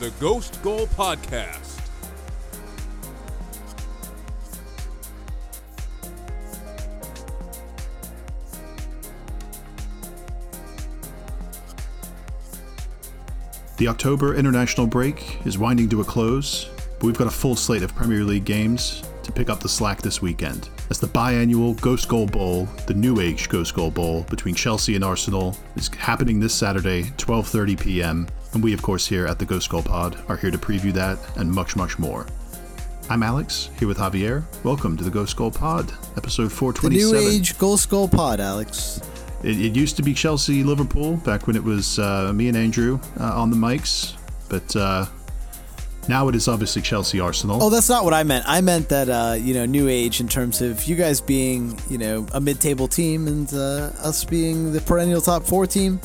the Ghost Goal Podcast. The October international break is winding to a close, but we've got a full slate of Premier League games to pick up the slack this weekend. As the biannual Ghost Goal Bowl, the New Age Ghost Goal Bowl between Chelsea and Arsenal, is happening this Saturday, 12:30 p.m. And we, of course, here at the Ghost Goal Pod are here to preview that and much, much more. I'm Alex, here with Javier. Welcome to the Ghost Goal Pod, episode The 427. New Age Goal Skull Pod, Alex. It, it used to be Chelsea Liverpool back when it was uh, me and Andrew uh, on the mics, but uh, now it is obviously Chelsea Arsenal. Oh, that's not what I meant. I meant that uh, you know, New Age in terms of you guys being you know a mid-table team and uh, us being the perennial top four team.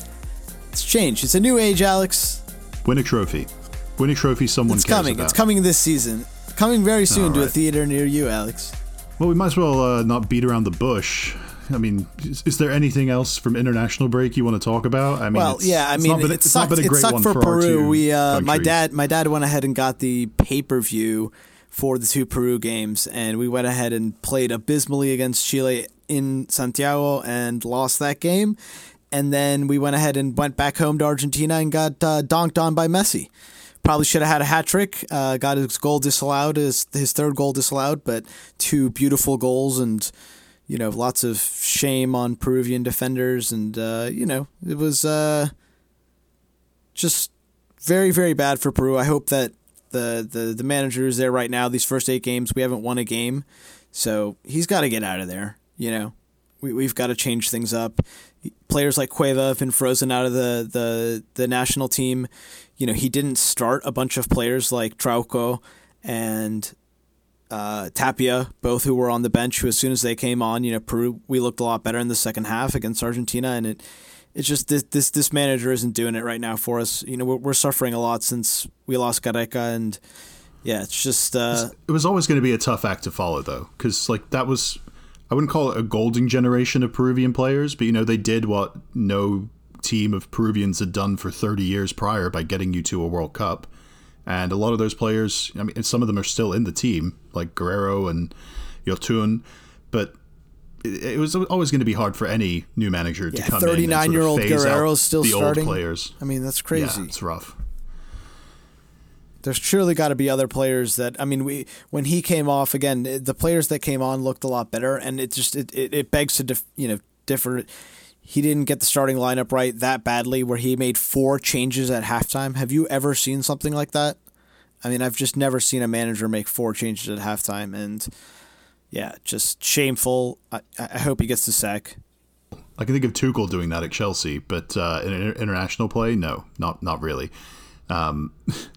It's changed. It's a New Age, Alex. Win a trophy. Win a trophy someone It's cares coming. about. It's coming this season. Coming very soon to a theater near you, Alex. Well, we might as well uh, not beat around the bush. I mean, is, is there anything else from international break you want to talk about? I mean, well, it's- yeah, I mean, been, it it's sucked. not been a great one for, our Peru. We, uh, my dad, my dad went ahead and got the pay per view for the two Peru games, and we went ahead and played abysmally against Chile in Santiago and lost that game. And then we went ahead and went back home to Argentina and got uh, donked on by Messi. Probably should have had a hat trick. Uh, got his goal disallowed, his his third goal disallowed, but two beautiful goals and you know lots of shame on Peruvian defenders, and uh, you know it was uh, just very very bad for Peru. I hope that the the the manager is there right now. These first eight games, we haven't won a game, so he's got to get out of there. You know, we we've got to change things up. Players like Cueva have been frozen out of the the the national team. You know, he didn't start a bunch of players like Trauco and uh, Tapia, both who were on the bench. Who, as soon as they came on, you know, Peru, we looked a lot better in the second half against Argentina, and it, it's just this this this manager isn't doing it right now for us. You know, we're, we're suffering a lot since we lost Gareca, and yeah, it's just uh, It was always going to be a tough act to follow, though, because like that was, I wouldn't call it a golden generation of Peruvian players, but you know they did what no team of Peruvians had done for 30 years prior by getting you to a World Cup, and a lot of those players, I mean, some of them are still in the team, like Guerrero and Yotun, but. It was always going to be hard for any new manager to yeah, come in. and thirty nine year old Guerrero's still the starting. Old players, I mean, that's crazy. yeah, crazy. it's rough. There's surely got to be other players that I mean, we when he came off again, the players that came on looked a lot better, and it just it, it, it begs to dif, you know differ. He didn't get the starting lineup right that badly, where he made four changes at halftime. Have you ever seen something like that? I mean, I've just never seen a manager make four changes at halftime, and yeah, just shameful. I, I hope he gets the sack. I can think of Tuchel doing that at Chelsea, but uh, in inter- international play, no, not not really. Um,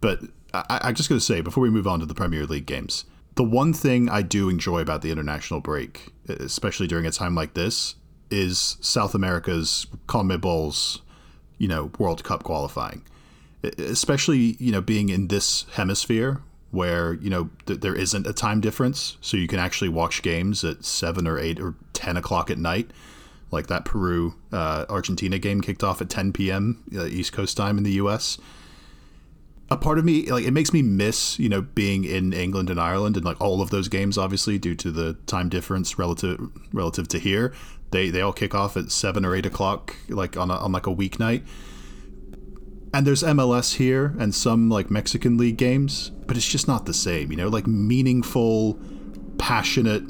but I, I'm just going to say before we move on to the Premier League games, the one thing I do enjoy about the international break, especially during a time like this, is South America's CONMEBOL's, you know, World Cup qualifying, especially you know being in this hemisphere where you know th- there isn't a time difference, so you can actually watch games at seven or eight or ten o'clock at night like that Peru uh, Argentina game kicked off at 10 p.m. Uh, East Coast time in the U.S. A part of me, like, it makes me miss, you know, being in England and Ireland and like all of those games, obviously due to the time difference relative relative to here. They they all kick off at seven or eight o'clock, like on a, on like a weeknight. And there's MLS here and some like Mexican league games, but it's just not the same, you know, like meaningful, passionate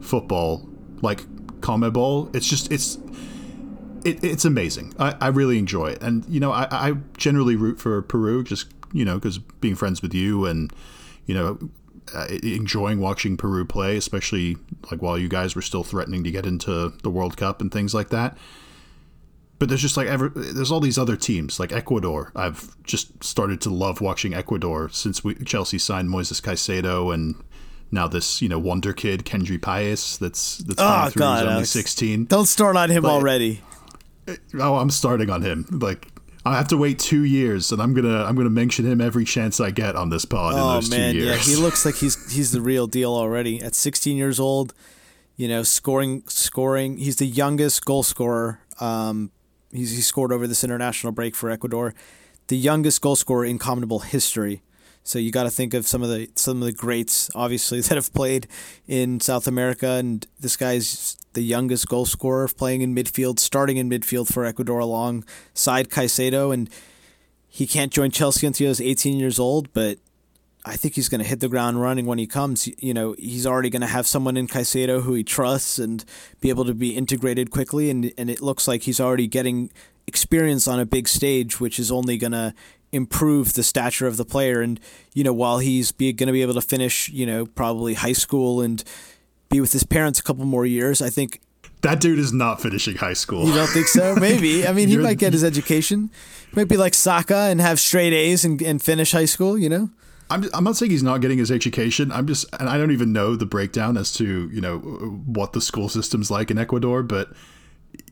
football, like CONMEBOL. It's just it's it, it's amazing. I, I really enjoy it, and you know I, I generally root for Peru just you know because being friends with you and you know uh, enjoying watching Peru play, especially like while you guys were still threatening to get into the World Cup and things like that. But there's just like ever there's all these other teams like Ecuador. I've just started to love watching Ecuador since we Chelsea signed Moises Caicedo and now this you know wonder kid Kendry Paez that's that's Oh, through. God, only 16. Don't start on him already. Oh, I'm starting on him. Like I have to wait two years, and I'm gonna I'm gonna mention him every chance I get on this pod in Oh those man, two years. yeah, he looks like he's he's the real deal already. At 16 years old, you know, scoring scoring. He's the youngest goal scorer. Um, he's he scored over this international break for Ecuador. the youngest goal scorer in CONMEBOL history. So you got to think of some of the some of the greats, obviously, that have played in South America, and this guy's the youngest goal scorer playing in midfield, starting in midfield for Ecuador alongside Caicedo, and he can't join Chelsea until he's 18 years old, but I think he's going to hit the ground running when he comes. You know, he's already going to have someone in Caicedo who he trusts and be able to be integrated quickly, and and it looks like he's already getting experience on a big stage, which is only going to improve the stature of the player. And you know, while he's be, going to be able to finish, you know, probably high school and be with his parents a couple more years, I think that dude is not finishing high school. You don't think so? Maybe. I mean, he might get his education. He might be like Saka and have straight A's and, and finish high school. You know. I'm, I'm not saying he's not getting his education. I'm just, and I don't even know the breakdown as to you know what the school system's like in Ecuador, but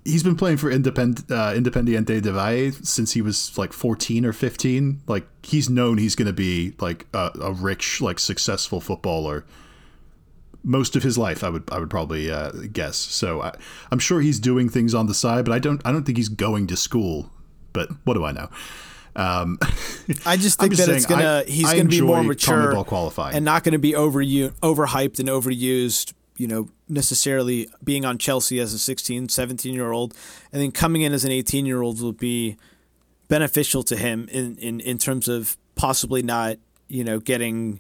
he's been playing for Independ, uh, Independiente de Valle since he was like 14 or 15. Like he's known he's going to be like a, a, rich, like successful footballer most of his life. I would I would probably uh, guess. So I, I'm sure he's doing things on the side, but I don't I don't think he's going to school. But what do I know? Um, I just think just that it's gonna I, he's I gonna be more mature qualifying. and not gonna be over overhyped and overused you know, necessarily being on Chelsea as a 16, 17 year old, and then coming in as an 18 year old will be beneficial to him in, in, in terms of possibly not, you know, getting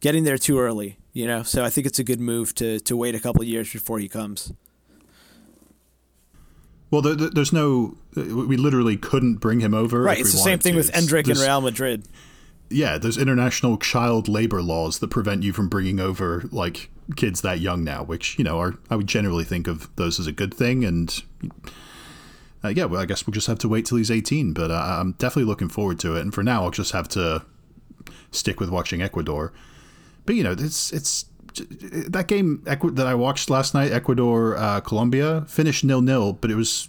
getting there too early, you know. So I think it's a good move to to wait a couple years before he comes. Well, there, there's no. We literally couldn't bring him over. Right. It's the same thing to. with Endrick and Real Madrid. Yeah, there's international child labor laws that prevent you from bringing over like kids that young now, which you know are I would generally think of those as a good thing. And uh, yeah, well, I guess we'll just have to wait till he's 18. But uh, I'm definitely looking forward to it. And for now, I'll just have to stick with watching Ecuador. But you know, it's it's that game that I watched last night, Ecuador uh, Colombia, finished nil nil, but it was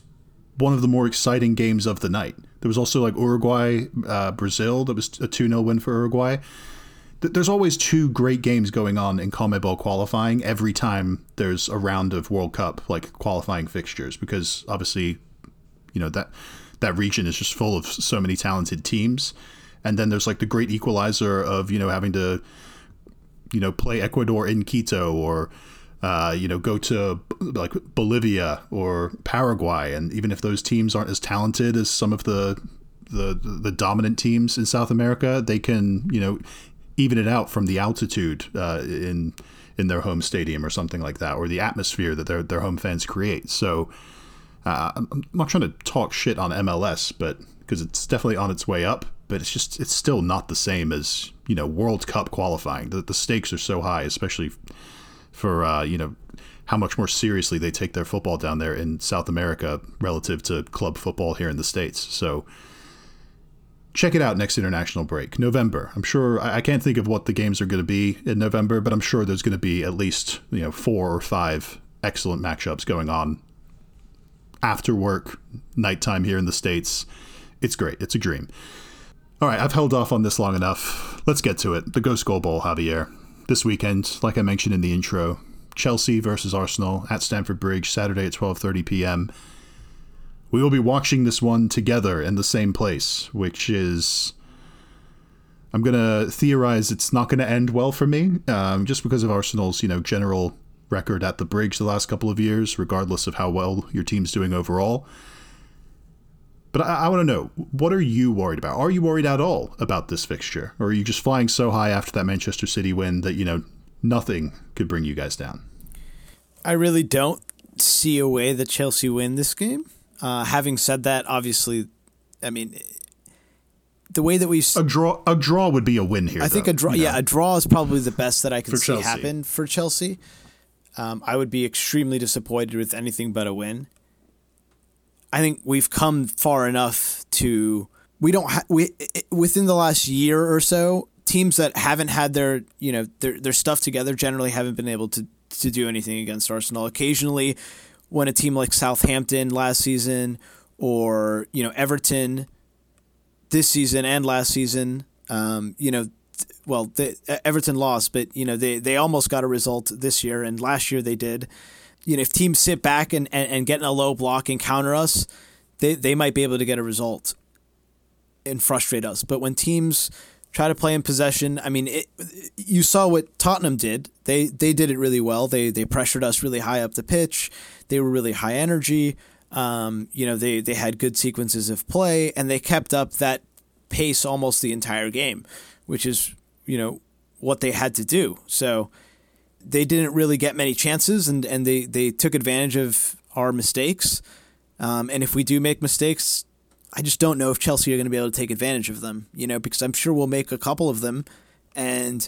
one of the more exciting games of the night. There was also like Uruguay uh, Brazil, that was a 2 0 win for Uruguay there's always two great games going on in CONMEBOL qualifying every time there's a round of World Cup like qualifying fixtures because obviously, you know that that region is just full of so many talented teams, and then there's like the great equalizer of you know having to, you know, play Ecuador in Quito or. Uh, you know, go to like Bolivia or Paraguay, and even if those teams aren't as talented as some of the the the dominant teams in South America, they can you know even it out from the altitude uh, in in their home stadium or something like that, or the atmosphere that their their home fans create. So uh, I'm not trying to talk shit on MLS, but because it's definitely on its way up, but it's just it's still not the same as you know World Cup qualifying. The the stakes are so high, especially for uh, you know how much more seriously they take their football down there in South America relative to club football here in the states. So check it out next international break, November. I'm sure I can't think of what the games are going to be in November, but I'm sure there's going to be at least you know four or five excellent matchups going on after work, nighttime here in the states. It's great. It's a dream. All right, I've held off on this long enough. Let's get to it. The Ghost Goal Bowl, Javier. This weekend, like I mentioned in the intro, Chelsea versus Arsenal at Stamford Bridge, Saturday at 12:30 p.m we will be watching this one together in the same place, which is. I'm gonna theorize it's not gonna end well for me, um, just because of Arsenal's you know general record at the bridge the last couple of years, regardless of how well your team's doing overall. But I, I want to know what are you worried about? Are you worried at all about this fixture, or are you just flying so high after that Manchester City win that you know nothing could bring you guys down? I really don't see a way that Chelsea win this game. Uh, having said that, obviously, I mean, the way that we a draw a draw would be a win here. I though, think a draw, you know? yeah, a draw is probably the best that I can see Chelsea. happen for Chelsea. Um, I would be extremely disappointed with anything but a win. I think we've come far enough to we don't ha- we within the last year or so teams that haven't had their you know their their stuff together generally haven't been able to to do anything against Arsenal. Occasionally, when a team like Southampton last season or you know Everton this season and last season, um, you know, well, Everton lost, but you know they they almost got a result this year, and last year they did. You know, if teams sit back and, and, and get in a low block and counter us, they, they might be able to get a result. and frustrate us. But when teams try to play in possession, I mean, it, you saw what Tottenham did. They they did it really well. They they pressured us really high up the pitch. They were really high energy. Um, you know, they they had good sequences of play, and they kept up that pace almost the entire game, which is you know what they had to do. So they didn't really get many chances, and and they they took advantage of our mistakes. Um, and if we do make mistakes, I just don't know if Chelsea are going to be able to take advantage of them, you know, because I'm sure we'll make a couple of them. And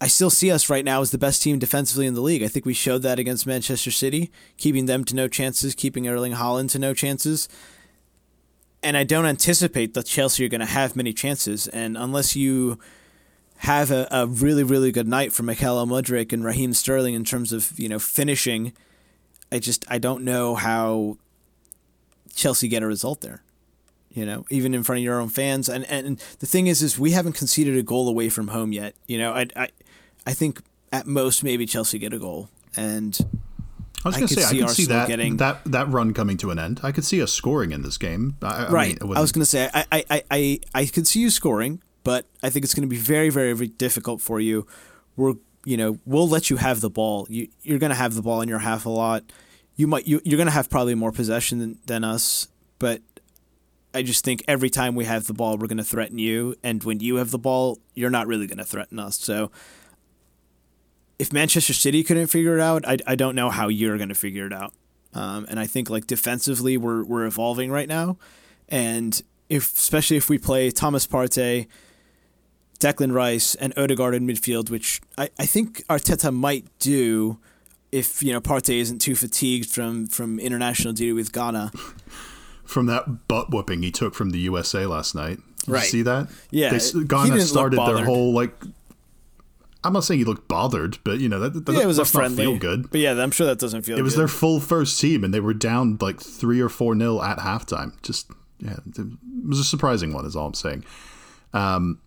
I still see us right now as the best team defensively in the league. I think we showed that against Manchester City, keeping them to no chances, keeping Erling Haaland to no chances. And I don't anticipate that Chelsea are going to have many chances. And unless you have a, a really, really good night from Mykhailo Mudryk and Raheem Sterling in terms of, you know, finishing, I just, I don't know how Chelsea get a result there. You know, even in front of your own fans, and and the thing is, is we haven't conceded a goal away from home yet. You know, I I, I think at most maybe Chelsea get a goal, and I was going to say I could see that getting, that that run coming to an end. I could see us scoring in this game. I, right. I, mean, I was going to say I, I, I, I could see you scoring, but I think it's going to be very, very, very difficult for you. We're you know we'll let you have the ball. You you're going to have the ball in your half a lot you might you, you're going to have probably more possession than, than us, but I just think every time we have the ball, we're going to threaten you, and when you have the ball, you're not really going to threaten us. So if Manchester City couldn't figure it out, I, I don't know how you're going to figure it out. Um, and I think like defensively, we're we're evolving right now, and if especially if we play Thomas Partey, Declan Rice, and Odegaard in midfield, which I, I think Arteta might do if you know Partey isn't too fatigued from from international duty with Ghana. From that butt whooping he took from the USA last night. Did right. you see that? Yeah. They, Ghana started their whole like I'm not saying he looked bothered, but you know that, that yeah, it was a friendly, feel good. But yeah, I'm sure that doesn't feel. It was good. their full first team, and they were down like three or four nil at halftime. Just yeah, it was a surprising one. Is all I'm saying. Um,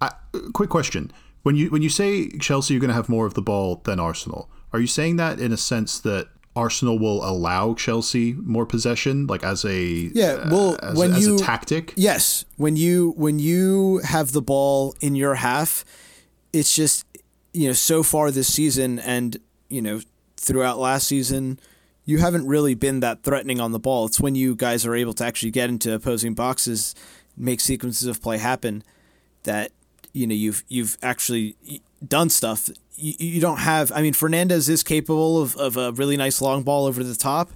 I, quick question: when you when you say Chelsea, you're going to have more of the ball than Arsenal. Are you saying that in a sense that Arsenal will allow Chelsea more possession, like as a yeah, well, uh, as, when as you, a tactic? Yes, when you when you have the ball in your half, it's just you know so far this season and you know throughout last season, you haven't really been that threatening on the ball. It's when you guys are able to actually get into opposing boxes, make sequences of play happen, that you know you've you've actually done stuff you, you don't have. I mean, Fernandez is capable of, of a really nice long ball over the top,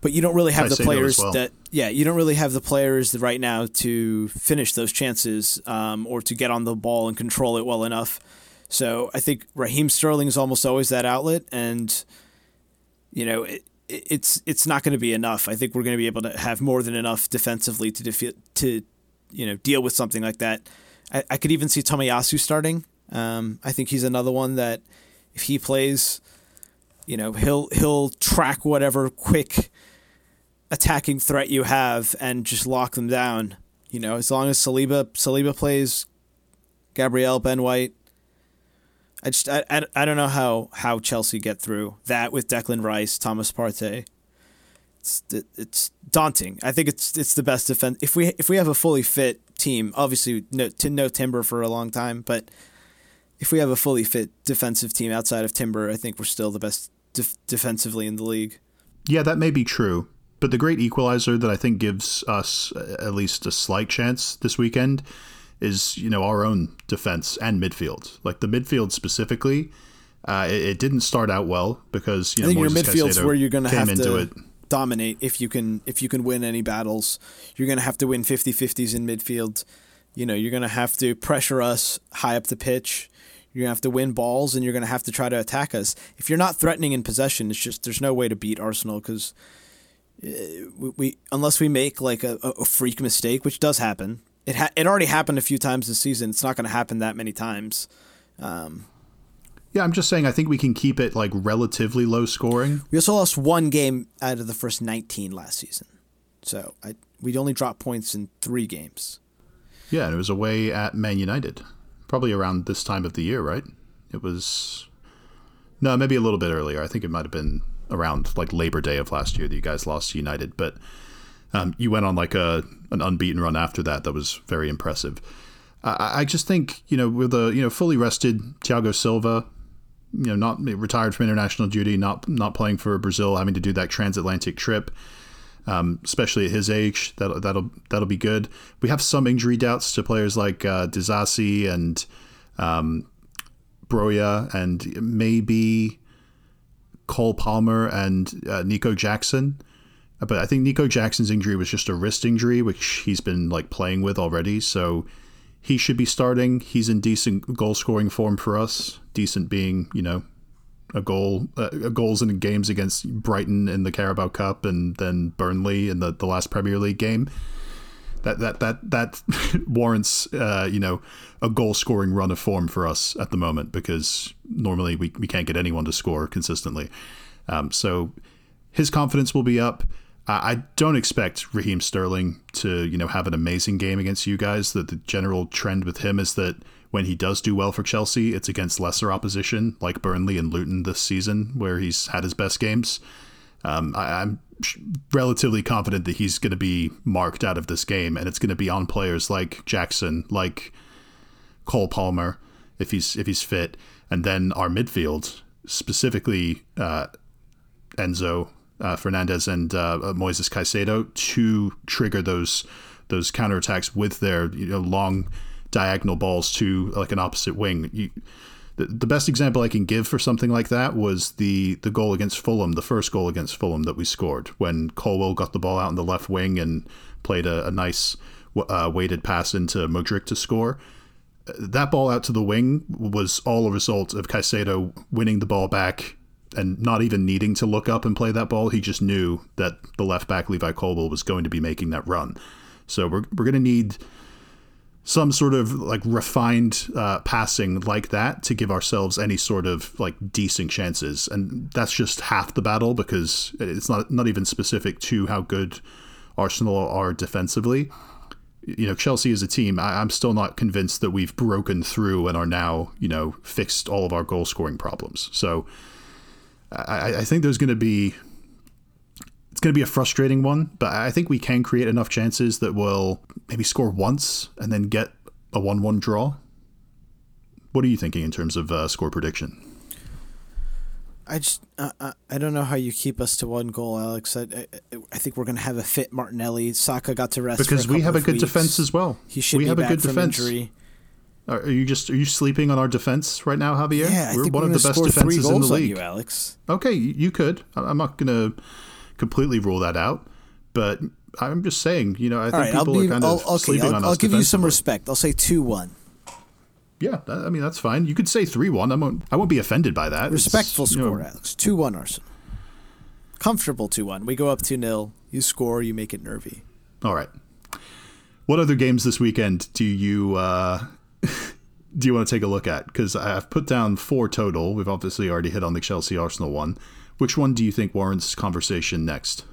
but you don't really have the players well. that. Yeah, you don't really have the players right now to finish those chances um, or to get on the ball and control it well enough. So I think Raheem Sterling is almost always that outlet, and you know it, it's it's not going to be enough. I think we're going to be able to have more than enough defensively to defi- to you know deal with something like that. I, I could even see Tomiyasu starting um, I think he's another one that if he plays, you know, he'll he'll track whatever quick attacking threat you have and just lock them down. You know, as long as Saliba Saliba plays, Gabriel Ben White. I just I, I, I don't know how, how Chelsea get through that with Declan Rice, Thomas Partey. It's it's daunting. I think it's it's the best defense. If we if we have a fully fit team, obviously no no Timber for a long time, but if we have a fully fit defensive team outside of Timber, I think we're still the best def- defensively in the league. Yeah, that may be true. But the great equalizer that I think gives us at least a slight chance this weekend is, you know, our own defense and midfield. Like the midfield specifically, uh, it, it, didn't start out well because you know I think Moises your midfield's Caicedo where you're going to have to come into it. Dominate if you can if you can win any battles. You're going to have to win 50-50s in midfield. You know, you're going to have to pressure us high up the pitch you're gonna have to win balls, and you're gonna have to try to attack us. If you're not threatening in possession, it's just there's no way to beat Arsenal because uh, we, unless we make like a, a freak mistake, which does happen. It ha- it already happened a few times this season. It's not going to happen that many times. Um, yeah, I'm just saying. I think we can keep it like relatively low scoring. We also lost one game out of the first 19 last season, so I we only dropped points in three games. Yeah, and it was away at Man United probably around this time of the year, right? It was no, maybe a little bit earlier. I think it might have been around like Labor Day of last year that you guys lost to United. But Um, you went on like a an unbeaten run after that. That was very impressive. I, I just think you know with a you know fully rested Thiago Silva, you know not retired from international duty, not not playing for Brazil, having to do that transatlantic trip. Um, especially at his age, that that'll that'll be good. We have some injury doubts to players like uh, Disasi and um, Broja, and maybe Cole Palmer and uh, Nico Jackson. But I think Nico Jackson's injury was just a wrist injury, which he's been like playing with already. So he should be starting. He's in decent goal scoring form for us. Decent being, you know, a goal, uh, goals in games against Brighton in the Carabao Cup, and then Burnley in the, the last Premier League game. That that that that warrants, uh, you know, a goal scoring run of form for us at the moment because normally we we can't get anyone to score consistently. Um, so his confidence will be up. I don't expect Raheem Sterling to, you know, have an amazing game against you guys. That the general trend with him is that when he does do well for Chelsea, it's against lesser opposition like Burnley and Luton this season, where he's had his best games. Um, I, am relatively confident that he's going to be marked out of this game, and it's going to be on players like Jackson, like Cole Palmer, if he's if he's fit, and then our midfield, specifically uh, Enzo uh, Fernandez and uh, Moises Caicedo to trigger those those counterattacks with their you know long diagonal balls to like an opposite wing. You, the, the best example I can give for something like that was the the goal against Fulham, the first goal against Fulham that we scored when Colwill got the ball out in the left wing and played a, a nice uh, weighted pass into Mudryk to score. That ball out to the wing was all a result of Caicedo winning the ball back and not even needing to look up and play that ball. He just knew that the left back Levi Colwill was going to be making that run. So we're we're going to need some sort of like refined uh, passing like that to give ourselves any sort of like decent chances, and that's just half the battle because it's not not even specific to how good Arsenal are defensively. You know, Chelsea as a team, I, I'm still not convinced that we've broken through and are now you know fixed all of our goal scoring problems. So I, I think there's going to be it's going to be a frustrating one, but I think we can create enough chances that we'll maybe score once and then get a one-one draw. What are you thinking in terms of uh, score prediction? I just uh, I don't know how you keep us to one goal, Alex. I I, I think we're going to have a fit Martinelli. Saka got to rest because we have a good weeks. defense as well. He should we be have back a good from defense. injury. Are you just are you sleeping on our defense right now, Javier? Yeah, I we're one we're of the best defenses in the league. you, Alex. Okay, you could. I'm not going to completely rule that out, but I'm just saying, you know, I think right, people be, are kind I'll, of okay, sleeping I'll, on I'll us give you some respect. I'll say two one. Yeah, I mean that's fine. You could say three one. I won't. I won't be offended by that. Respectful It's, you score, know, Alex. Two one Arsenal. Comfortable two one. We go up two 0 You score. You make it nervy. all right. What other games this weekend do you uh, do you want to take a look at? Because I've put down four total. We've obviously already hit on the Chelsea Arsenal one. Which one do you think warrants conversation next?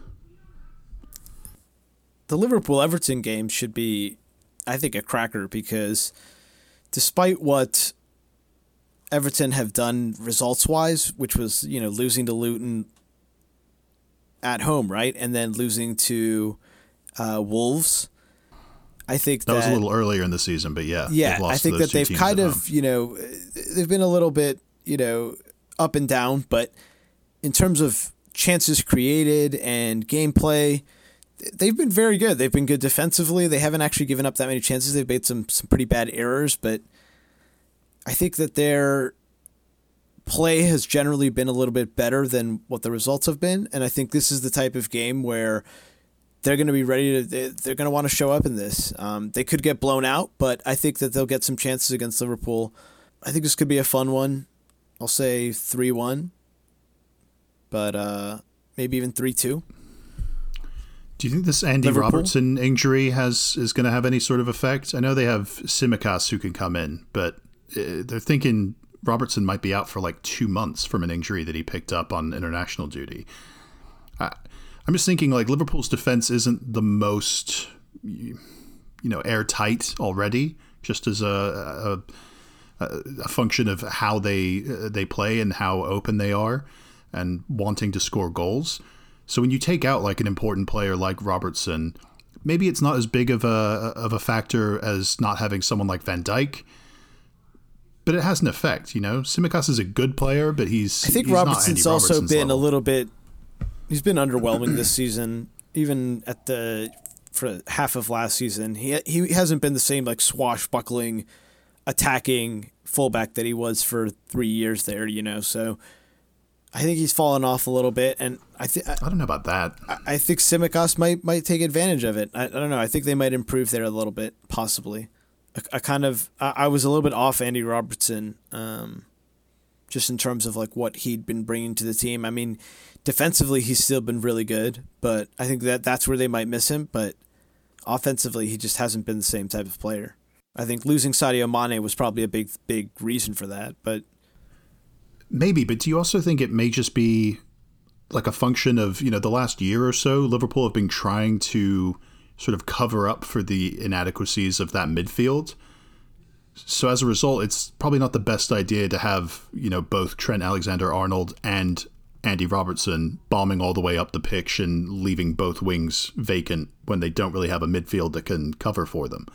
the Liverpool Everton game should be, I think, a cracker because despite what Everton have done results wise, which was, you know, losing to Luton at home, right? And then losing to uh, Wolves. I think that, that was a little earlier in the season, but yeah, yeah, lost I think that they've kind of, home. you know, they've been a little bit, you know, up and down, but in terms of chances created and gameplay, they've been very good. They've been good defensively. They haven't actually given up that many chances. They've made some some pretty bad errors, but I think that their play has generally been a little bit better than what the results have been, and I think this is the type of game where they're going to be ready to they're going to want to show up in this. Um, they could get blown out, but I think that they'll get some chances against Liverpool. I think this could be a fun one. I'll say three one, but uh, maybe even three two. Do you think this Andy Liverpool? Robertson injury has is going to have any sort of effect? I know they have Tsimikas who can come in, but uh, they're thinking Robertson might be out for like two months from an injury that he picked up on international duty. I, I'm just thinking like Liverpool's defense isn't the most you know airtight already, just as a, a, a function of how they uh, they play and how open they are and wanting to score goals. So when you take out like an important player like Robertson, maybe it's not as big of a of a factor as not having someone like Van Dijk. But it has an effect, you know. Tsimikas is a good player, but he's. I think he's Robertson's also Robertson's been level. a little bit. He's been underwhelming this season, even at the for half of last season. He he hasn't been the same like swashbuckling, attacking fullback that he was for three years there. You know, so I think he's fallen off a little bit, and I think. I don't know about that. I think Tsimikas might might take advantage of it. I, I don't know. I think they might improve there a little bit, possibly. I, I kind of I, I was a little bit off Andy Robertson, um, just in terms of like what he'd been bringing to the team. I mean, defensively he's still been really good, but I think that that's where they might miss him. But offensively, he just hasn't been the same type of player. I think losing Sadio Mane was probably a big big reason for that. But Maybe, but do you also think it may just be like a function of, you know, the last year or so, Liverpool have been trying to sort of cover up for the inadequacies of that midfield. So as a result, it's probably not the best idea to have, you know, both Trent Alexander Arnold and Andy Robertson bombing all the way up the pitch and leaving both wings vacant when they don't really have a midfield that can cover for them.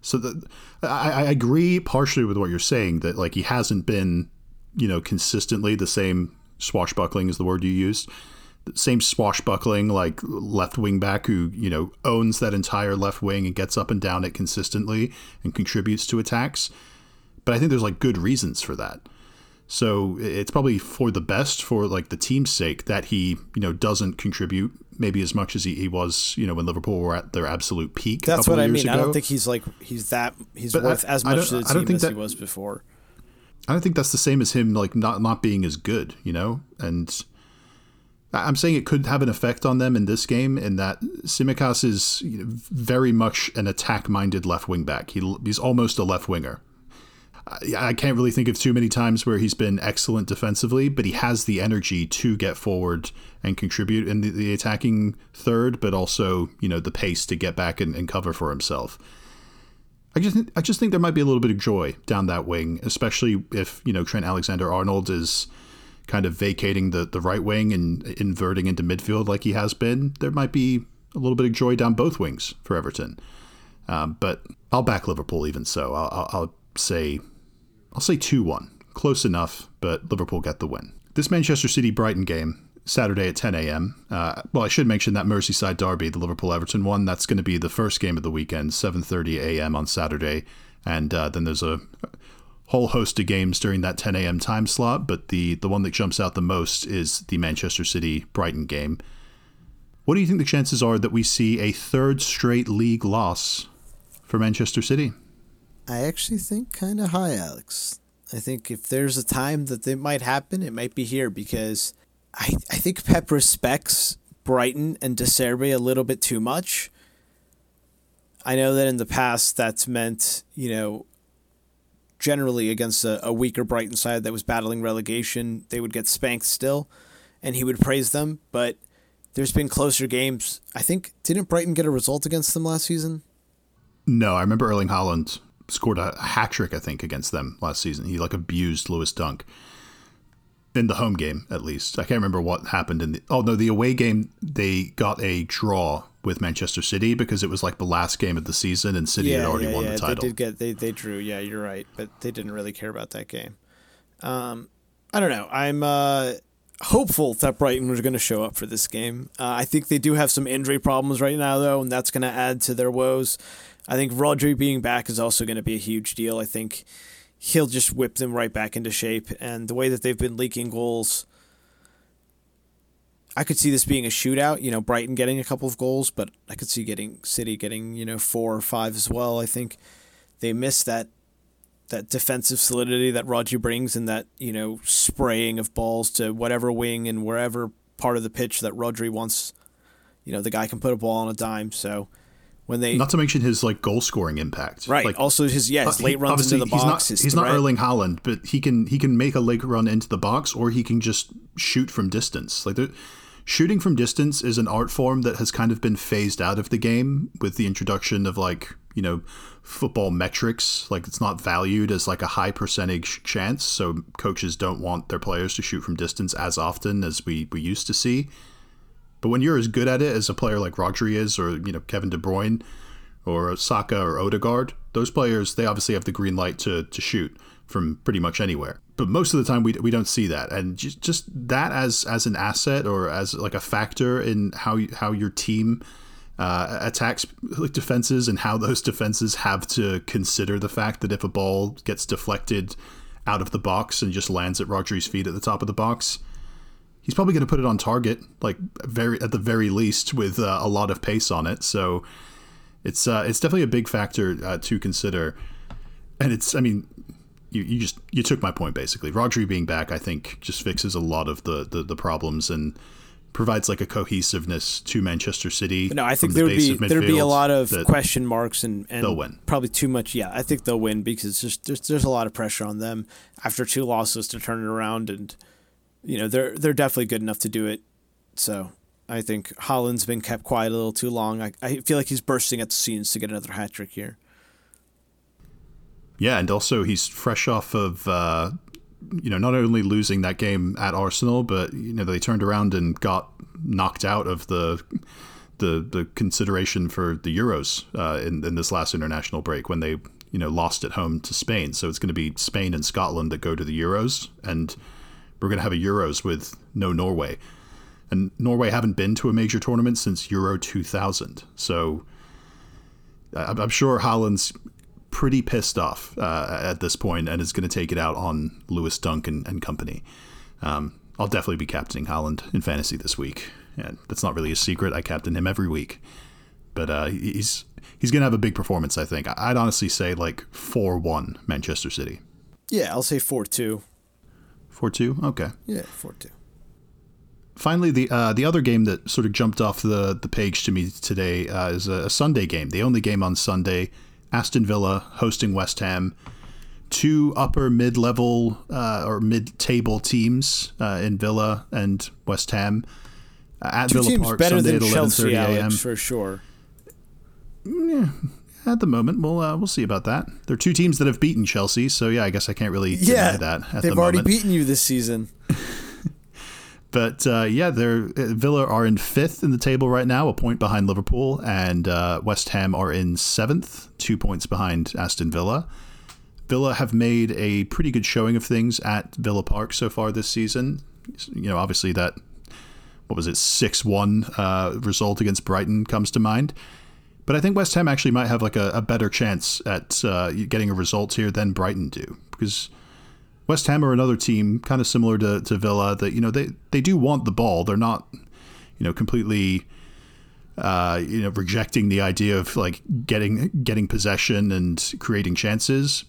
So the, I, I agree partially with what you're saying that like he hasn't been, you know, consistently the same swashbuckling is the word you used. The same swashbuckling like left wing back who, you know, owns that entire left wing and gets up and down it consistently and contributes to attacks. But I think there's like good reasons for that. So it's probably for the best for like the team's sake that he, you know, doesn't contribute maybe as much as he, he was, you know, when Liverpool were at their absolute peak. that's what I mean. I don't think he's like he's that he's But I- worth as much to the I don't team think as he was before. I don't think that's the same as him like not not being as good, you know. And I'm saying it could have an effect on them in this game, in that Tsimikas is you know, very much an attack-minded left wing back. He he's almost a left winger. I, I can't really think of too many times where he's been excellent defensively, but he has the energy to get forward and contribute in the, the attacking third, but also you know the pace to get back and, and cover for himself. I just I just think there might be a little bit of joy down that wing, especially if you know Trent Alexander Arnold is kind of vacating the the right wing and inverting into midfield like he has been. There might be a little bit of joy down both wings for Everton. Um, but I'll back Liverpool even so. I'll, I'll, I'll say I'll say two one, close enough, but Liverpool get the win. This Manchester City Brighton game Saturday at 10 a.m. Uh, well, I should mention that Merseyside derby, the Liverpool Everton one. That's going to be the first game of the weekend, 7:30 a.m. on Saturday, and uh, then there's a whole host of games during that 10 a.m. time slot. But the the one that jumps out the most is the Manchester City Brighton game. What do you think the chances are that we see a third straight league loss for Manchester City? I actually think kind of high, Alex. I think if there's a time that it might happen, it might be here because I I think Pep respects Brighton and De Zerbi a little bit too much. I know that in the past that's meant, you know, generally against a, a weaker Brighton side that was battling relegation, they would get spanked still, and he would praise them. But there's been closer games. I think didn't Brighton get a result against them last season? No, I remember Erling Haaland scored a hat trick, I think, against them last season. He like abused Lewis Dunk in the home game, at least. I can't remember what happened in the. Oh no, the away game they got a draw with Manchester City because it was like the last game of the season and City had already won the title. They did get they they drew. Yeah, you're right, but they didn't really care about that game. Um, I don't know. I'm uh, hopeful that Brighton was going to show up for this game. Uh, I think they do have some injury problems right now, though, and that's going to add to their woes. I think Rodri being back is also going to be a huge deal. I think he'll just whip them right back into shape, and the way that they've been leaking goals. I could see this being a shootout, you know, Brighton getting a couple of goals, but I could see getting City getting, you know, four or five as well. I think they miss that that defensive solidity that Rodri brings and that, you know, spraying of balls to whatever wing and wherever part of the pitch that Rodri wants. You know, the guy can put a ball on a dime, so when they Not to mention his like goal scoring impact. Right. Like, also his yeah, his uh, late runs into the obviously he's box. Not, he's not. Erling Haaland, but he can he can make a leg run into the box, or he can just shoot from distance. Like the, shooting from distance is an art form that has kind of been phased out of the game with the introduction of like you know football metrics. Like it's not valued as like a high percentage chance, so coaches don't want their players to shoot from distance as often as we we used to see. But when you're as good at it as a player like Rodri is, or you know Kevin De Bruyne, or Saka or Odegaard, those players they obviously have the green light to to shoot from pretty much anywhere. But most of the time we, we don't see that, and just, just that as as an asset or as like a factor in how you, how your team uh, attacks like defenses and how those defenses have to consider the fact that if a ball gets deflected out of the box and just lands at Rodri's feet at the top of the box, he's probably going to put it on target, like very at the very least, with uh, a lot of pace on it. So it's uh, it's definitely a big factor uh, to consider, and it's I mean. You, you just you took my point basically. Rodri being back, I think, just fixes a lot of the, the, the problems and provides like a cohesiveness to Manchester City. No, I think there would be there'd be a lot of question marks and, and they'll win. Probably too much. Yeah, I think they'll win because just there's there's a lot of pressure on them after two losses to turn it around, and you know they're they're definitely good enough to do it. So I think Haaland's been kept quiet a little too long. I, I feel like he's bursting at the seams to get another hat trick here. Yeah, and also he's fresh off of uh, you know not only losing that game at Arsenal, but you know they turned around and got knocked out of the the the consideration for the Euros uh, in in this last international break when they you know lost at home to Spain. So it's going to be Spain and Scotland that go to the Euros, and we're going to have a Euros with no Norway. And Norway haven't been to a major tournament since Euro 2000. So I'm sure Haaland's pretty pissed off uh, at this point and is going to take it out on Lewis Dunk and, and company. Um, I'll definitely be captaining Holland in fantasy this week. And that's not really a secret. I captain him every week. But uh, he's he's going to have a big performance, I think. I'd honestly say like 4 1 Manchester City. Yeah, I'll say 4 2. 4 2? Okay. Yeah, 4 2 finally, the uh, the other game that sort of jumped off the, the page to me today uh, is a, a, Sunday game, the only game on Sunday. Aston Villa hosting West Ham, two upper mid level uh, or mid table teams uh, in Villa and West Ham. At two Villa teams Park, better Sunday than Chelsea, Alex, for sure. Yeah, at the moment, we'll uh, we'll see about that. There are two teams that have beaten Chelsea, so yeah, I guess I can't really yeah, deny that. they've the already beaten you this season. But uh, yeah, they're uh, Villa are in fifth in the table right now, a point behind Liverpool, and uh, West Ham are in seventh, two points behind Aston Villa. Villa have made a pretty good showing of things at Villa Park so far this season. You know, obviously that what was it six one uh, result against Brighton comes to mind. But I think West Ham actually might have like a, a better chance at uh, getting a result here than Brighton do because West Ham are another team kind of similar to, to Villa that you know they they do want the ball. They're not you know completely uh, you know rejecting the idea of like getting getting possession and creating chances.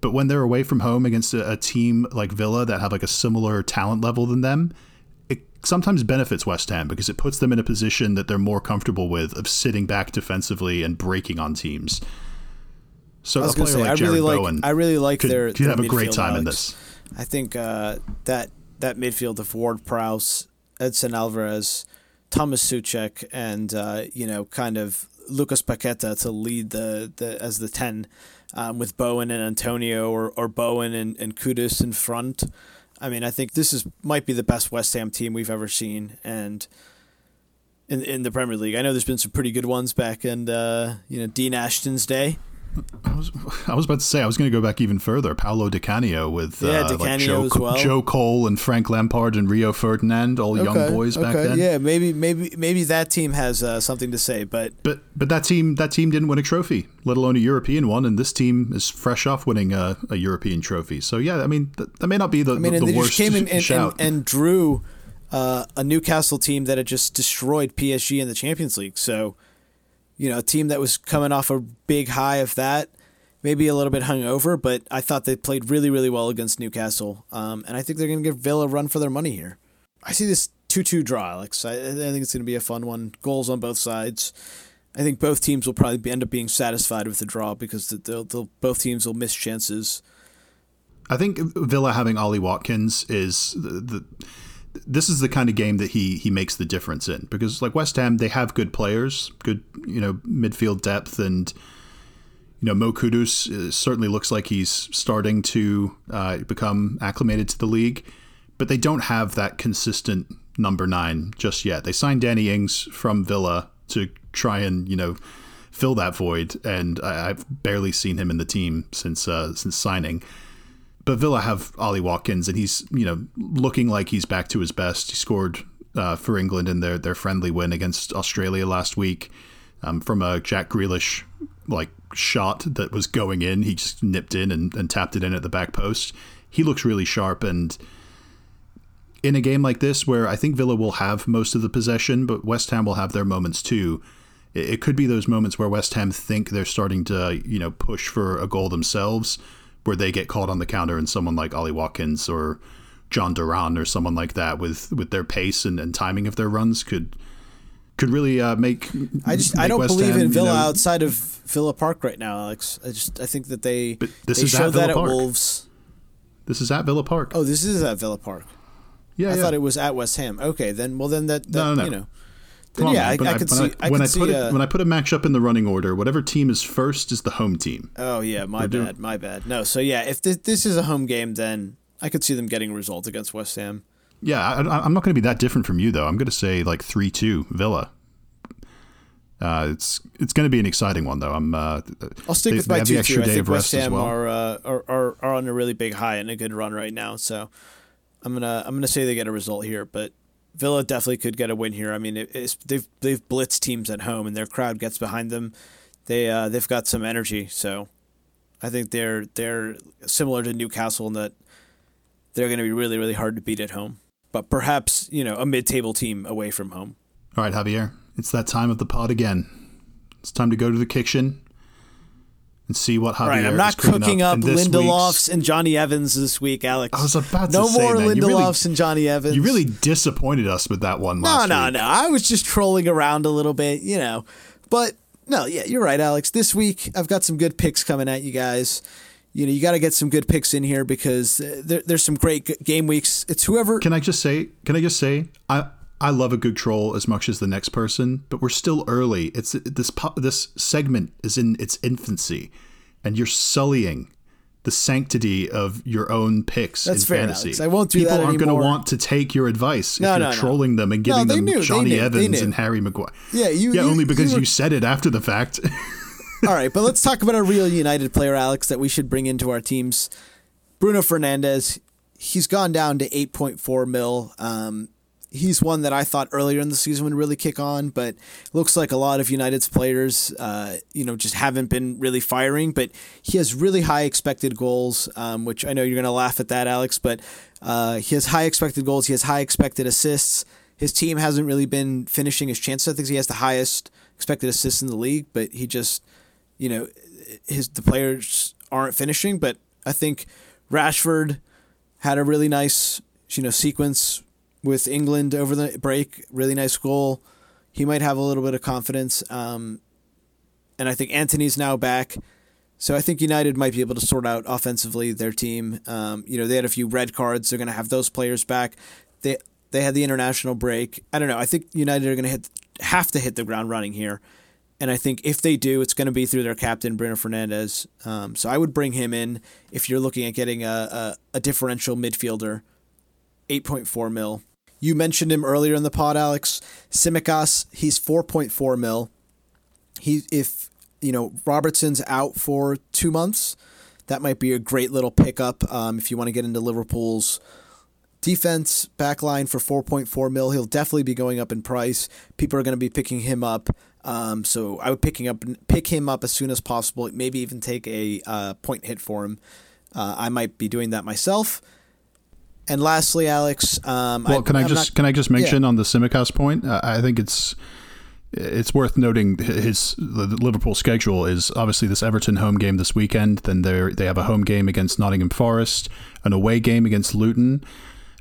But when they're away from home against a, a team like Villa that have like a similar talent level than them, sometimes benefits West Ham because it puts them in a position that they're more comfortable with of sitting back defensively and breaking on teams. So I was going to say, like I really like, Bowen I really like could, their. Could have a great time Alex. in this. I think uh, that that midfield of Ward Prowse, Edson Alvarez, Thomas Soucek, and uh, you know, kind of Lucas Paqueta to lead the, the as the ten, um, with Bowen and Antonio, or, or Bowen and, and Kudus in front. I mean, I think this is might be the best West Ham team we've ever seen, and in in the Premier League, I know there's been some pretty good ones back in uh, you know Dean Ashton's day. I was I was about to say I was going to go back even further. Paolo Di Canio with yeah, uh, like Joe, well. Joe Cole and Frank Lampard and Rio Ferdinand, all okay, young boys back then. Yeah, maybe maybe maybe that team has uh, something to say, but but but that team that team didn't win a trophy, let alone a European one, and this team is fresh off winning a, a European trophy. So yeah, I mean that, that may not be the, I mean, the, the they worst just came in and, and, and drew uh, a Newcastle team that had just destroyed PSG in the Champions League. So you know, a team that was coming off a big high of that maybe a little bit hungover, but I thought they played really, really well against Newcastle. Um, and I think they're going to give Villa a run for their money here. I see this 2 2 draw, Alex. I, I think it's going to be a fun one. Goals on both sides. I think both teams will probably end up being satisfied with the draw because they'll, they'll, both teams will miss chances. I think Villa having Ollie Watkins is the, the this is the kind of game that he he makes the difference in because like West Ham they have good players, good you know midfield depth and you know, Mo Kudus uh, certainly looks like he's starting to uh, become acclimated to the league, but they don't have that consistent number nine just yet. They signed Danny Ings from Villa to try and you know fill that void, and I, have barely seen him in the team since uh, since signing. But Villa have Ollie Watkins, and he's you know looking like he's back to his best. He scored uh, for England in their their friendly win against Australia last week um, from a Jack Grealish like shot that was going in. He just nipped in and, and tapped it in at the back post. He looks really sharp and in a game like this where I think Villa will have most of the possession, but West Ham will have their moments too. It, it could be those moments where West Ham think they're starting to, you know, push for a goal themselves, where they get caught on the counter and someone like Ollie Watkins or Jhon Durán or someone like that with with their pace and, and timing of their runs could could really uh, make. I just make I don't West believe Ham, in Villa you know, outside of Villa Park right now, Alex. I just I think that they But this they is at showed that Villa at Park. Wolves. This is at Villa Park. Oh, this is at Villa Park. yeah, I yeah. thought it was at West Ham. Okay, then well then that, that No, no. you know. Come yeah, man. I, I could see. I when I see. put it, uh, when I put a matchup in the running order, whatever team is first is the home team. oh yeah, my doing- bad, my bad. No, so yeah, if this, this is a home game, then I could see them getting a result against West Ham. Yeah, I, I- I'm not going to be that different from you though. I'm going to say like three two Villa. Uh, it's it's going to be an exciting one though. I'm. Uh, I'll stick they- with my two. I think West Ham well. are, uh, are are are on a really big high and a good run right now. So I'm gonna I'm gonna say they get a result here, but Villa definitely could get a win here. I mean, it, it's, they've they've blitzed teams at home and their crowd gets behind them. They uh, they've got some energy, so I think they're they're similar to Newcastle in that they're going to be really really hard to beat at home. But perhaps you know a mid table team away from home. All right, Javier, it's that time of the pod again. It's time to go to the kitchen and see what Javier right, I'm is not cooking up this Lindelofs and Jonny Evans this week, Alex. I was about to no say, more man, you really- and Jonny Evans. You really disappointed us with that one no, no, week. no. I was just trolling around a little bit, you know. But no, yeah, you're right, Alex. This week I've got some good picks coming at you guys. You know, you got to get some good picks in here because uh, there, there's some great game weeks. It's whoever. Can I just say? Can I just say? I I love a good troll as much as the next person, but we're still early. It's this this segment is in its infancy, and you're sullying the sanctity of your own picks That's in fair, fantasy. Alex. I won't do People aren't anymore. to want to take your advice No, if you're no. trolling them and giving them knew, Jonny Evans and Harry Maguire. Yeah, you- Yeah, you- only because you you, said it after the fact. All right, but let's talk about a real United player, Alex, that we should bring into our teams. Bruno Fernandes. He's gone down to 8.4 mil. Um, he's one that I thought earlier in the season would really kick on, but looks like a lot of United's players, uh, you know, just haven't been really firing. But he has really high expected goals, um, which I know you're going to laugh at that, Alex, but uh, he has high expected goals. He has high expected assists. His team hasn't really been finishing his chances. I think he has the highest expected assists in the league, but he just, you know, his the players aren't finishing. But I think Rashford had a really nice, you know, sequence with England over the break. Really nice goal. He might have a little bit of confidence. Um, and I think Antony's now back. So I think United might be able to sort out offensively their team. Um, you know, they had a few red cards. They're going to have those players back. They they had the international break. I don't know. I think United are going to hit have to hit the ground running here. And I think if they do, it's going to be through their captain, Bruno Fernandes. Um, so I would bring him in if you're looking at getting a, a, a differential midfielder, 8.4 mil. You mentioned him earlier in the pod, Alex. Tsimikas, he's 4.4 mil. He if you know Robertson's out for two months, that might be a great little pickup um, if you want to get into Liverpool's defense back line for 4.4 mil. He'll definitely be going up in price. People are going to be picking him up. Um, so I would picking up pick him up as soon as possible. Maybe even take a uh, point hit for him. Uh, I might be doing that myself. And lastly, Alex. Um, Well, can I I'm just not- can I just mention on the Tsimikas point? Uh, I think it's it's worth noting his the Liverpool schedule is obviously this Everton home game this weekend. Then they they have a home game against Nottingham Forest, an away game against Luton,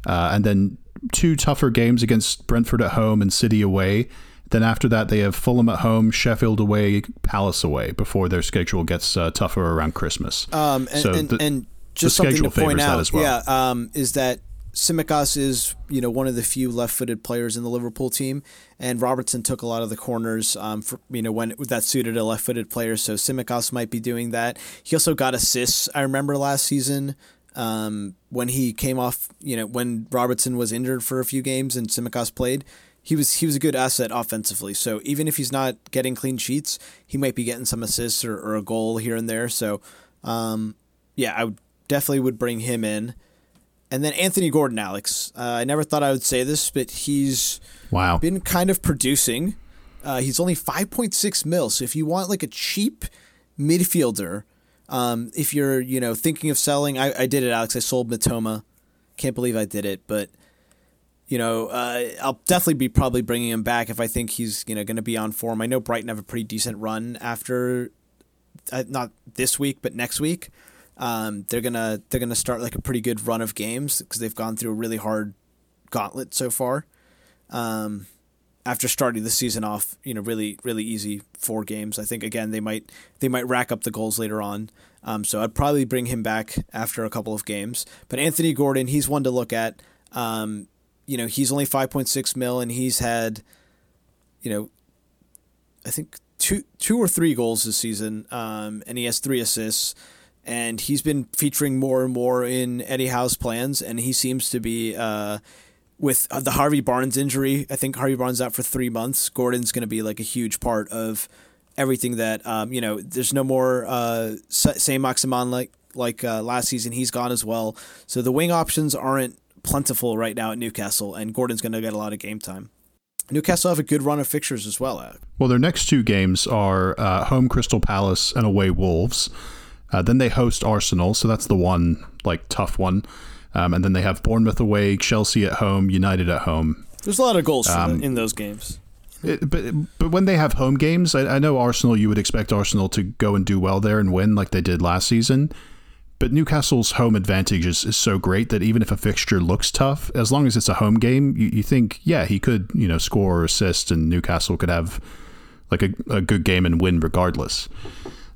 uh, and then two tougher games against Brentford at home and City away. Then after that, they have Fulham at home, Sheffield away, Palace away before their schedule gets uh, tougher around Christmas. Um, and, So and, the- and just the something to point out, as well. yeah, um, is that Tsimikas is you know one of the few left-footed players in the Liverpool team, and Robertson took a lot of the corners um, for you know when that suited a left-footed player. So Tsimikas might be doing that. He also got assists. I remember last season. Um, when he came off, you know, when Robertson was injured for a few games and Tsimikas played, he was he was a good asset offensively. So even if he's not getting clean sheets, he might be getting some assists or, or a goal here and there. So um, yeah, I would definitely would bring him in. And then Anthony Gordon, Alex. Uh, I never thought I would say this, but he's wow been kind of producing. Uh, he's only five point six mil. So if you want like a cheap midfielder, um, if you're you know thinking of selling, I, I did it, Alex. I sold Mitoma. Can't believe I did it, but you know, uh, I'll definitely be probably bringing him back if I think he's you know going to be on form. I know Brighton have a pretty decent run after, uh, not this week, but next week. Um, they're gonna they're gonna start like a pretty good run of games because they've gone through a really hard gauntlet so far. Um, after starting the season off, you know, really really easy four games. I think again they might they might rack up the goals later on. Um, so I'd probably bring him back after a couple of games. But Anthony Gordon, he's one to look at. Um, you know, he's only five point six mil, and he's had, you know, I think two two or three goals this season, um, and he has three assists and he's been featuring more and more in Eddie Howe's plans, and he seems to be uh, with the Harvey Barnes injury. I think Harvey Barnes out for three months. Gordon's going to be like a huge part of everything that um, you know. There's no more uh, Saint-Maximin like like uh, last season. He's gone as well, so the wing options aren't plentiful right now at Newcastle, and Gordon's going to get a lot of game time. Newcastle have a good run of fixtures as well. Well, their next two games are uh, home Crystal Palace and away Wolves. Uh, then they host Arsenal, so that's the one like tough one. Um, and then they have Bournemouth away, Chelsea at home, United at home. There's a lot of goals um, in those games. It, but but when they have home games, I, I, know Arsenal. You would expect Arsenal to go and do well there and win like they did last season. But Newcastle's home advantage is, is so great that even if a fixture looks tough, as long as it's a home game, you, you think, yeah, he could you know score or assist, and Newcastle could have like a, a good game and win regardless.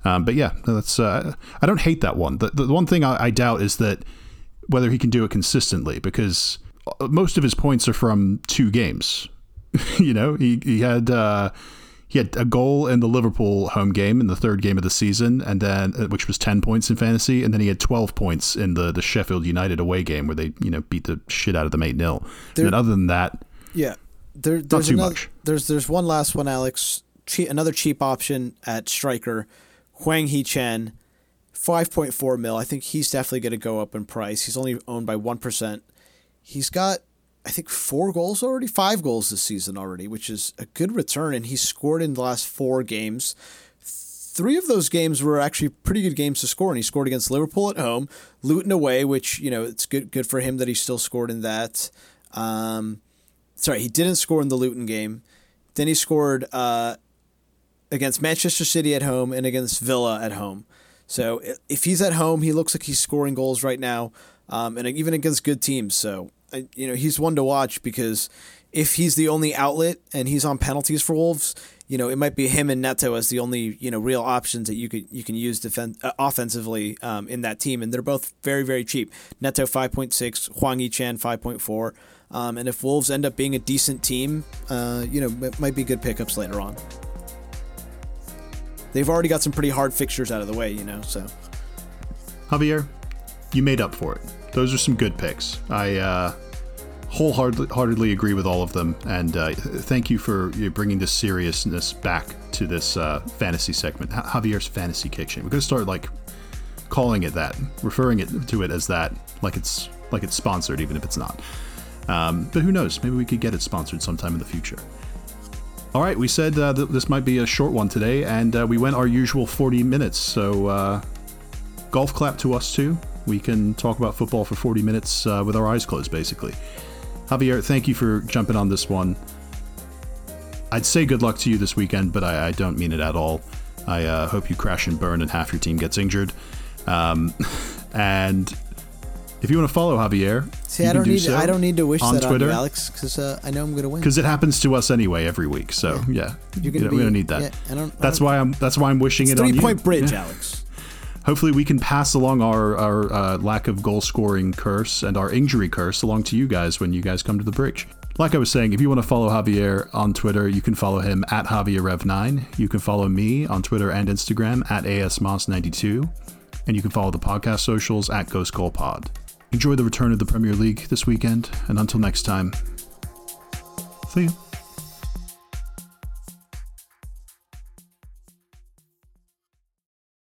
Um, but yeah, that's uh, I don't hate that one. The, the one thing I, I, doubt is that whether he can do it consistently because uh, most of his points are from two games. you know, he he had uh, he had a goal in the Liverpool home game in the third game of the season, and then uh, which was ten points in fantasy, and then he had twelve points in the the Sheffield United away game where they you know beat the shit out of them eight 0 And other than that, yeah, there, there's not too another, much. There's there's one last one, Alex. Che- another cheap option at striker Hwang Hee-chan, 5.4 mil. I think he's definitely going to go up in price. He's only owned by 1%. He's got, I think, four goals already, five goals this season already, which is a good return. And he's scored in the last four games. Three of those games were actually pretty good games to score, and he scored against Liverpool at home, Luton away, which you know it's good good for him that he still scored in that. Um, sorry, he didn't score in the Luton game. Then he scored uh, against Manchester City at home and against Villa at home. So if he's at home, he looks like he's scoring goals right now, um, and even against good teams. So you know he's one to watch because if he's the only outlet and he's on penalties for Wolves, you know it might be him and Neto as the only you know real options that you could you can use defend uh, offensively um, in that team, and they're both very very cheap. Neto five point six, Hwang Hee-chan five point four. Um, and if Wolves end up being a decent team, uh, you know, it might be good pickups later on they've already got some pretty hard fixtures out of the way, you know. So, Javier, you made up for it. Those are some good picks. I uh, wholeheartedly agree with all of them, and uh, thank you for bringing the seriousness back to this uh, fantasy segment, Javier's Fantasy Kitchen. We're gonna start like calling it that, referring it to it as that, like it's like it's sponsored, even if it's not. Um, but who knows? Maybe we could get it sponsored sometime in the future. All right, we said uh, th- this might be a short one today, and uh, we went our usual 40 minutes. So, uh, golf clap to us too. We can talk about football for 40 minutes uh, with our eyes closed, basically. Javier, thank you for jumping on this one. I'd say good luck to you this weekend, but I, I don't mean it at all. I uh, hope you crash and burn and half your team gets injured. Um, and if you want to follow Javier, see, I don't do need so I don't need to wish on that Twitter, on you, Alex, because uh, I know I'm going to win. Because it happens to us anyway every week. So yeah, yeah you know, be, we don't need that. Yeah, I don't, that's I don't, why I'm that's why I'm wishing it on you. Three point bridge, yeah. Alex. Hopefully, we can pass along our our uh, lack of goal scoring curse and our injury curse along to you guys when you guys come to the bridge. Like I was saying, if you want to follow Javier on Twitter, you can follow him at JavierRev9. You can follow me on Twitter and Instagram at ASMoss92. and you can follow the podcast socials at Ghost Goal Pod. Enjoy the return of the Premier League this weekend, and until next time, see you.